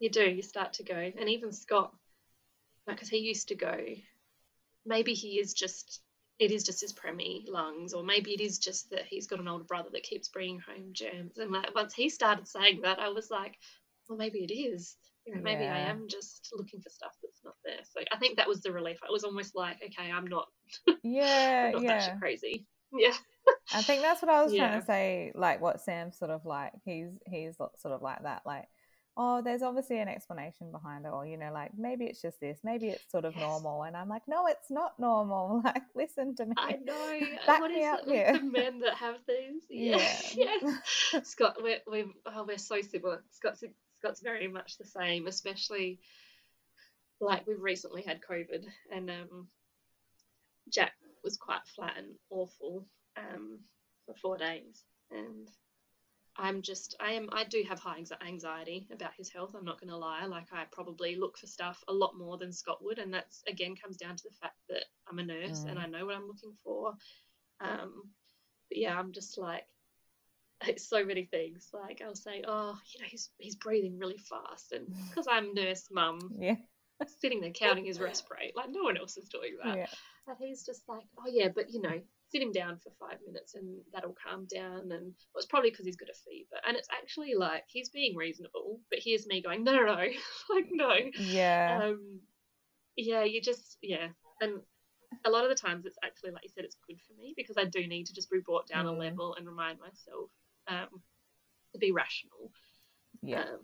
you do. You start to go, and even Scott, because he used to go. Maybe he is just. It is just his preemie lungs, or maybe it is just that he's got an older brother that keeps bringing home germs. And like, once he started saying that, I was like, well, maybe it is. You know, maybe yeah. I am just looking for stuff that's not there. So I think that was the relief. It was almost like, okay, I'm not. Yeah, I'm not yeah. crazy. Yeah. I think that's what I was yeah. trying to say. Like what Sam's sort of like. He's he's sort of like that. Like, oh, there's obviously an explanation behind it, or you know, like maybe it's just this, maybe it's sort of yes. normal. And I'm like, no, it's not normal. Like, listen to me. I know. Back what me up it, here. The men that have these. Yeah. Yeah. yeah. Scott, we're we're oh, we're so similar. Scott's Scott's very much the same, especially like we've recently had COVID and um, Jack was quite flat and awful um, for four days. And I'm just, I am, I do have high anxiety about his health. I'm not going to lie. Like I probably look for stuff a lot more than Scott would, and that's again comes down to the fact that I'm a nurse mm. and I know what I'm looking for. Um, but yeah, I'm just like so many things. Like I'll say, oh, you know, he's he's breathing really fast, and because I'm nurse mum, yeah, sitting there counting his break. Like no one else is doing that. Yeah. And he's just like, oh yeah, but you know, sit him down for five minutes and that'll calm down. And well, it's probably because he's got a fever. And it's actually like he's being reasonable, but here's me going, no, no, no, like no. Yeah. Um, yeah, you just yeah, and a lot of the times it's actually like you said, it's good for me because I do need to just be brought down a Mm. level and remind myself um, to be rational. yeah. Um,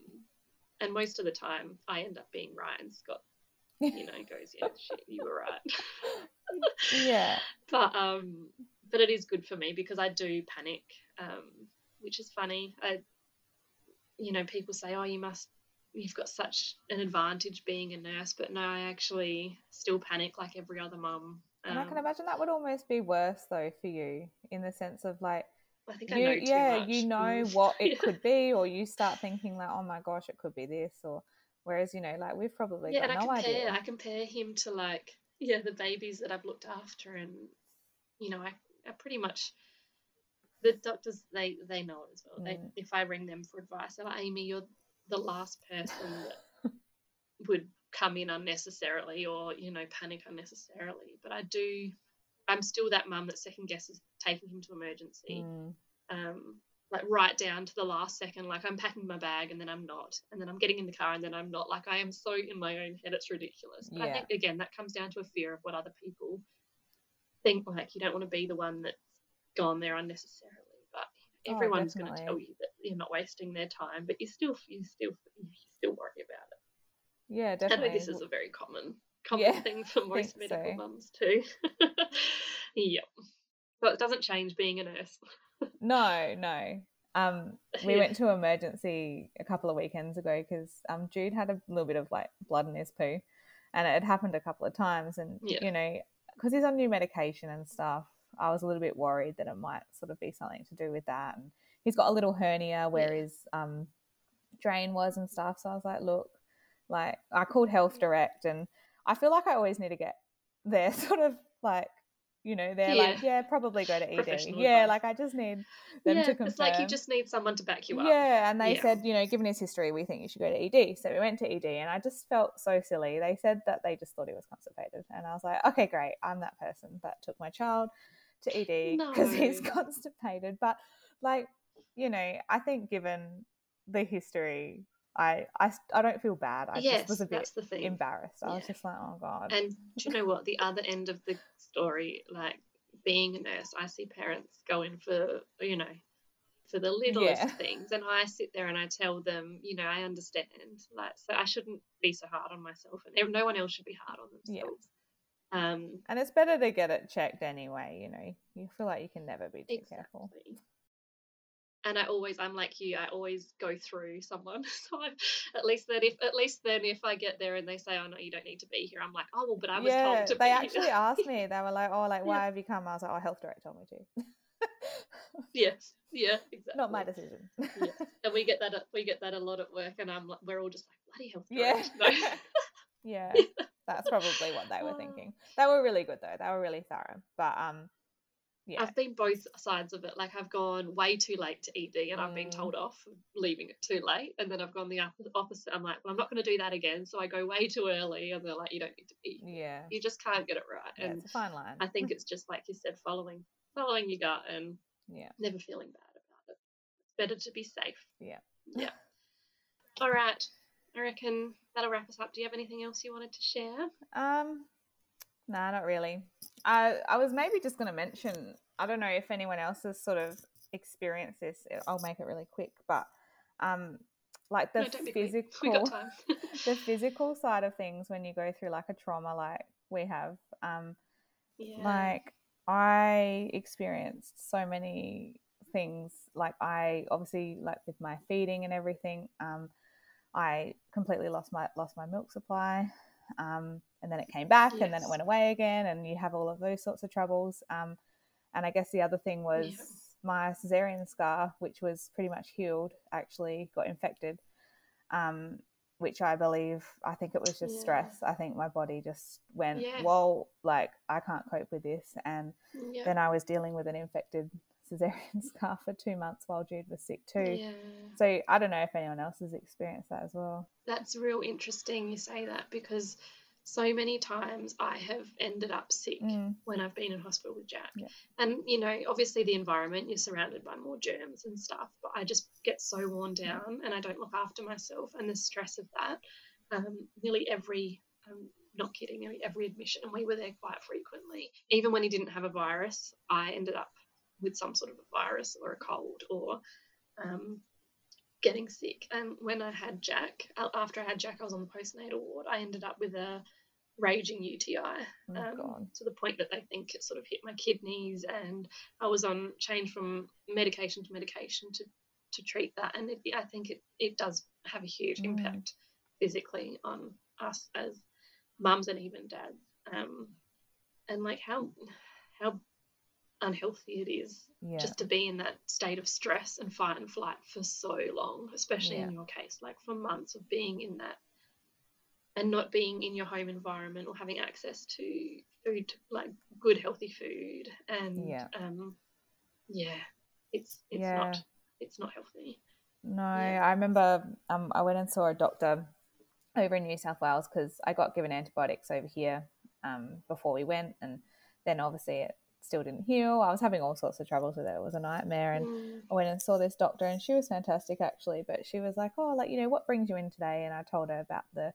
and most of the time, I end up being right, and Scott, you know, goes, "Yeah, shit, you were right." yeah. but um, but it is good for me because I do panic, um, which is funny. I, you know, people say, "Oh, you must, you've got such an advantage being a nurse," but no, I actually still panic like every other mum. And I can Um, imagine that would almost be worse though for you in the sense of like I think I you, know yeah, you know Mm. what it could be, or you start thinking like, oh my gosh, it could be this, or whereas you know, like we've probably yeah, got and I no compare idea. I compare him to like yeah the babies that I've looked after, and you know I, I pretty much the doctors they they know it as well. They Mm. if I ring them for advice, they're like Amy, you're the last person that would come in unnecessarily or you know panic unnecessarily. But I do, I'm still that mum that second guesses taking him to emergency Mm, um, like right down to the last second. Like I'm packing my bag and then I'm not, and then I'm getting in the car and then I'm not. Like I am so in my own head, it's ridiculous. But I think again that comes down to a fear of what other people think. Like you don't want to be the one that's gone there unnecessarily. But Oh, everyone's going to tell you that you're not wasting their time, but you still you still you still worry about it. yeah, definitely. I know this is a very common common Yeah, thing for most medical so. mums too. yep. But it doesn't change being a nurse. No, no. Um, we Yeah. went to emergency a couple of weekends ago because um, Jude had a little bit of like blood in his poo, and it had happened a couple of times. And Yeah. you know, because he's on new medication and stuff, I was a little bit worried that it might sort of be something to do with that. And he's got a little hernia where Yeah. his um, drain was and stuff. So I was like, look, like I called Health Direct, and I feel like I always need to get their sort of like. You know, they're like, Yeah. yeah, probably go to ED. Yeah, advice. like I just need them yeah, to confirm. it's like you just need someone to back you up. Yeah, and they Yeah. said, you know, given his history, we think you should go to ED. So we went to ED, and I just felt so silly. They said that they just thought he was constipated, and I was like, okay, great, I'm that person that took my child to ED because he's constipated. But like, you know, I think given the history, I I, I don't feel bad. I yes, just was a bit embarrassed. I was just like, oh god. And do you know what? The other end of the story, like being a nurse, I see parents going for, you know, for the littlest Yeah. things. And I sit there and I tell them, you know, I understand. Like, so I shouldn't be so hard on myself. And no one else should be hard on Yeah. themselves. Um, and it's better to get it checked anyway. You know, you feel like you can never be too careful. And I always, I'm like you. I always go through someone. So I, at least then, if at least then, if I get there and they say, "Oh no, you don't need to be here," I'm like, "Oh well, but I was yeah, told to be. they actually here." asked me. They were like, "Oh, like why Yeah. have you come?" I was like, "Oh, health director told me to." yes, yeah, exactly. Not my decision. yes. And we get that. We get that a lot at work, and I'm like, we're all just like, bloody hell. Yeah. No. yeah, that's probably what they were thinking. They were really good though. They were really thorough. But um, yeah, I've been both sides of it. Like I've gone way too late to ED, and I've been Mm. told off for leaving it too late, and then I've gone the opposite. I'm like, well, I'm not going to do that again. So I go way too early, and they're like, you don't need to be. yeah, You just can't get it right. yeah, and it's a fine line. I think it's just like you said, following following your gut and yeah, never feeling bad about it. It's better to be safe. Yeah. Yeah. All right. I reckon that'll wrap us up. Do you have anything else you wanted to share? um, nah, not really. I I was maybe just going to mention. I don't know if anyone else has sort of experienced this. I'll make it really quick, but um, like the no, don't be quick. physical. We got time. the physical side of things when you go through like a trauma like we have um yeah. like i experienced so many things like i obviously like with my feeding and everything um i completely lost my lost my milk supply um and then it came back and then it went away again and you have all of those sorts of troubles um and i guess the other thing was Yeah. my cesarean scar which was pretty much healed actually got infected um which I believe, I think it was just Yeah. stress. I think my body just went, Yes. well, like I can't cope with this. And yeah. then I was dealing with an infected cesarean scar for two months while Jude was sick too. Yeah. So I don't know if anyone else has experienced that as well. That's real interesting you say that because so many times I have ended up sick Mm. when I've been in hospital with Jack. Yeah. And, you know, obviously the environment, you're surrounded by more germs and stuff, but I just get so worn down and I don't look after myself and the stress of that. Um, nearly every, um, not kidding, nearly every admission, and we were there quite frequently. Even when he didn't have a virus, I ended up with some sort of a virus or a cold or um, getting sick. And when I had Jack, after I had Jack, I was on the postnatal ward. I ended up with a raging UTI Oh, um, to the point that they think it sort of hit my kidneys, and I was on change from medication to medication to to treat that. And it, I think it it does have a huge Mm. impact physically on us as mums and even dads. Um, and like how how unhealthy it is Yeah. just to be in that state of stress and fight and flight for so long, especially Yeah. in your case, like for months of being in that and not being in your home environment or having access to food, like good healthy food, and Yeah. um, yeah, it's it's Yeah. not it's not healthy. No. I remember um, I went and saw a doctor over in New South Wales because I got given antibiotics over here um, before we went, and then obviously it still didn't heal. I was having all sorts of troubles with it. It was a nightmare, and Mm, I went and saw this doctor, and she was fantastic actually. But she was like, "Oh, like you know, what brings you in today?" And I told her about the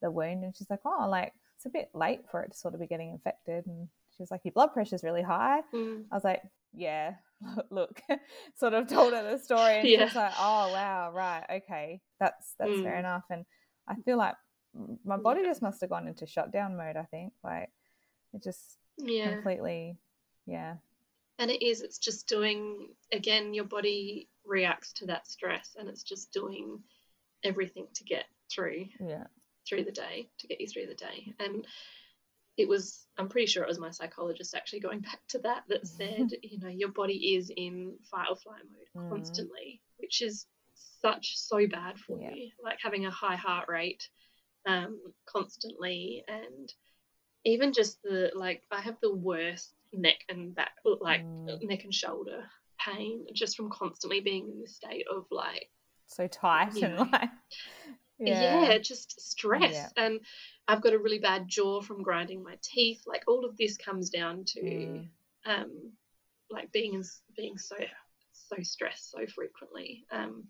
the wound, and she's like, "Oh, like it's a bit late for it to sort of be getting infected." And she was like, "Your blood pressure's really high." mm, I was like, yeah, look, sort of told her the story, and she was like, oh wow, right, okay, that's that's fair Mm. enough. And I feel like my body just must have gone into shutdown mode. I think like it just yeah. completely, yeah, And it is, it's just doing, again, your body reacts to that stress and it's just doing everything to get through yeah, through the day, to get you through the day. And it was, I'm pretty sure it was my psychologist actually going back to that that said, you know, your body is in fight or flight mode Mm. constantly, which is such, so bad for Yeah. you. Like having a high heart rate um, constantly and even just the like I have the worst neck and back like Mm. neck and shoulder pain just from constantly being in this state of like so tight and like, yeah, yeah, just stress Yeah. and I've got a really bad jaw from grinding my teeth like all of this comes down to Mm. um like being in, being so so stressed so frequently um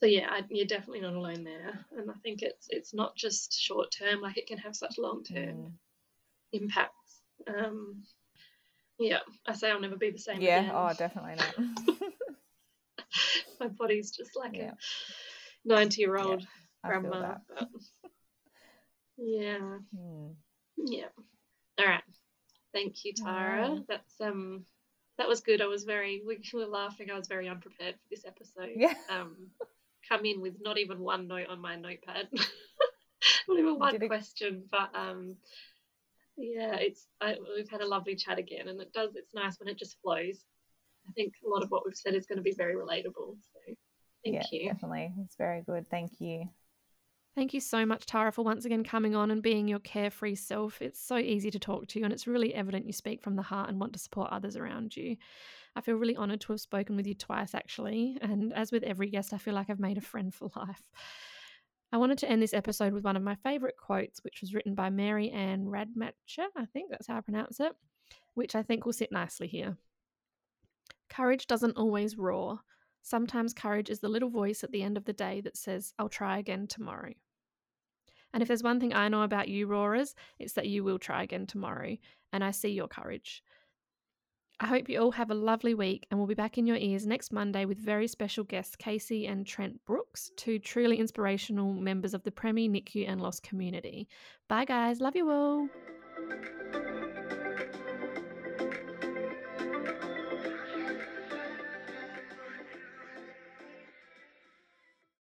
so yeah I, you're definitely not alone there and I think it's it's not just short term like it can have such long term Mm. impacts. Um, yeah, I say I'll never be the same yeah, again. oh, definitely not. My body's just like Yeah. a ninety-year-old I feel grandma. But yeah, Mm. yeah. All right. Thank you, Tara. That's um, that was good. I was very. We were laughing. I was very unprepared for this episode. Yeah. Um, come in with not even one note on my notepad. not even one Did it- question, but um, yeah, it's I, we've had a lovely chat again, and it does. It's nice when it just flows. I think a lot of what we've said is going to be very relatable. So, thank yeah, you. definitely. It's very good. Thank you. Thank you so much, Tara, for once again coming on and being your carefree self. It's so easy to talk to you, and it's really evident you speak from the heart and want to support others around you. I feel really honoured to have spoken with you twice, actually. And as with every guest, I feel like I've made a friend for life. I wanted to end this episode with one of my favourite quotes, which was written by Mary Anne Radmacher. I think that's how I pronounce it, which I think will sit nicely here. Courage doesn't always roar. Sometimes courage is the little voice at the end of the day that says, I'll try again tomorrow. And if there's one thing I know about you, roarers, it's that you will try again tomorrow, and I see your courage. I hope you all have a lovely week, and we'll be back in your ears next Monday with very special guests Casey and Trent Brooks, two truly inspirational members of the Preemie, NICU, and Lost community. Bye, guys. Love you all.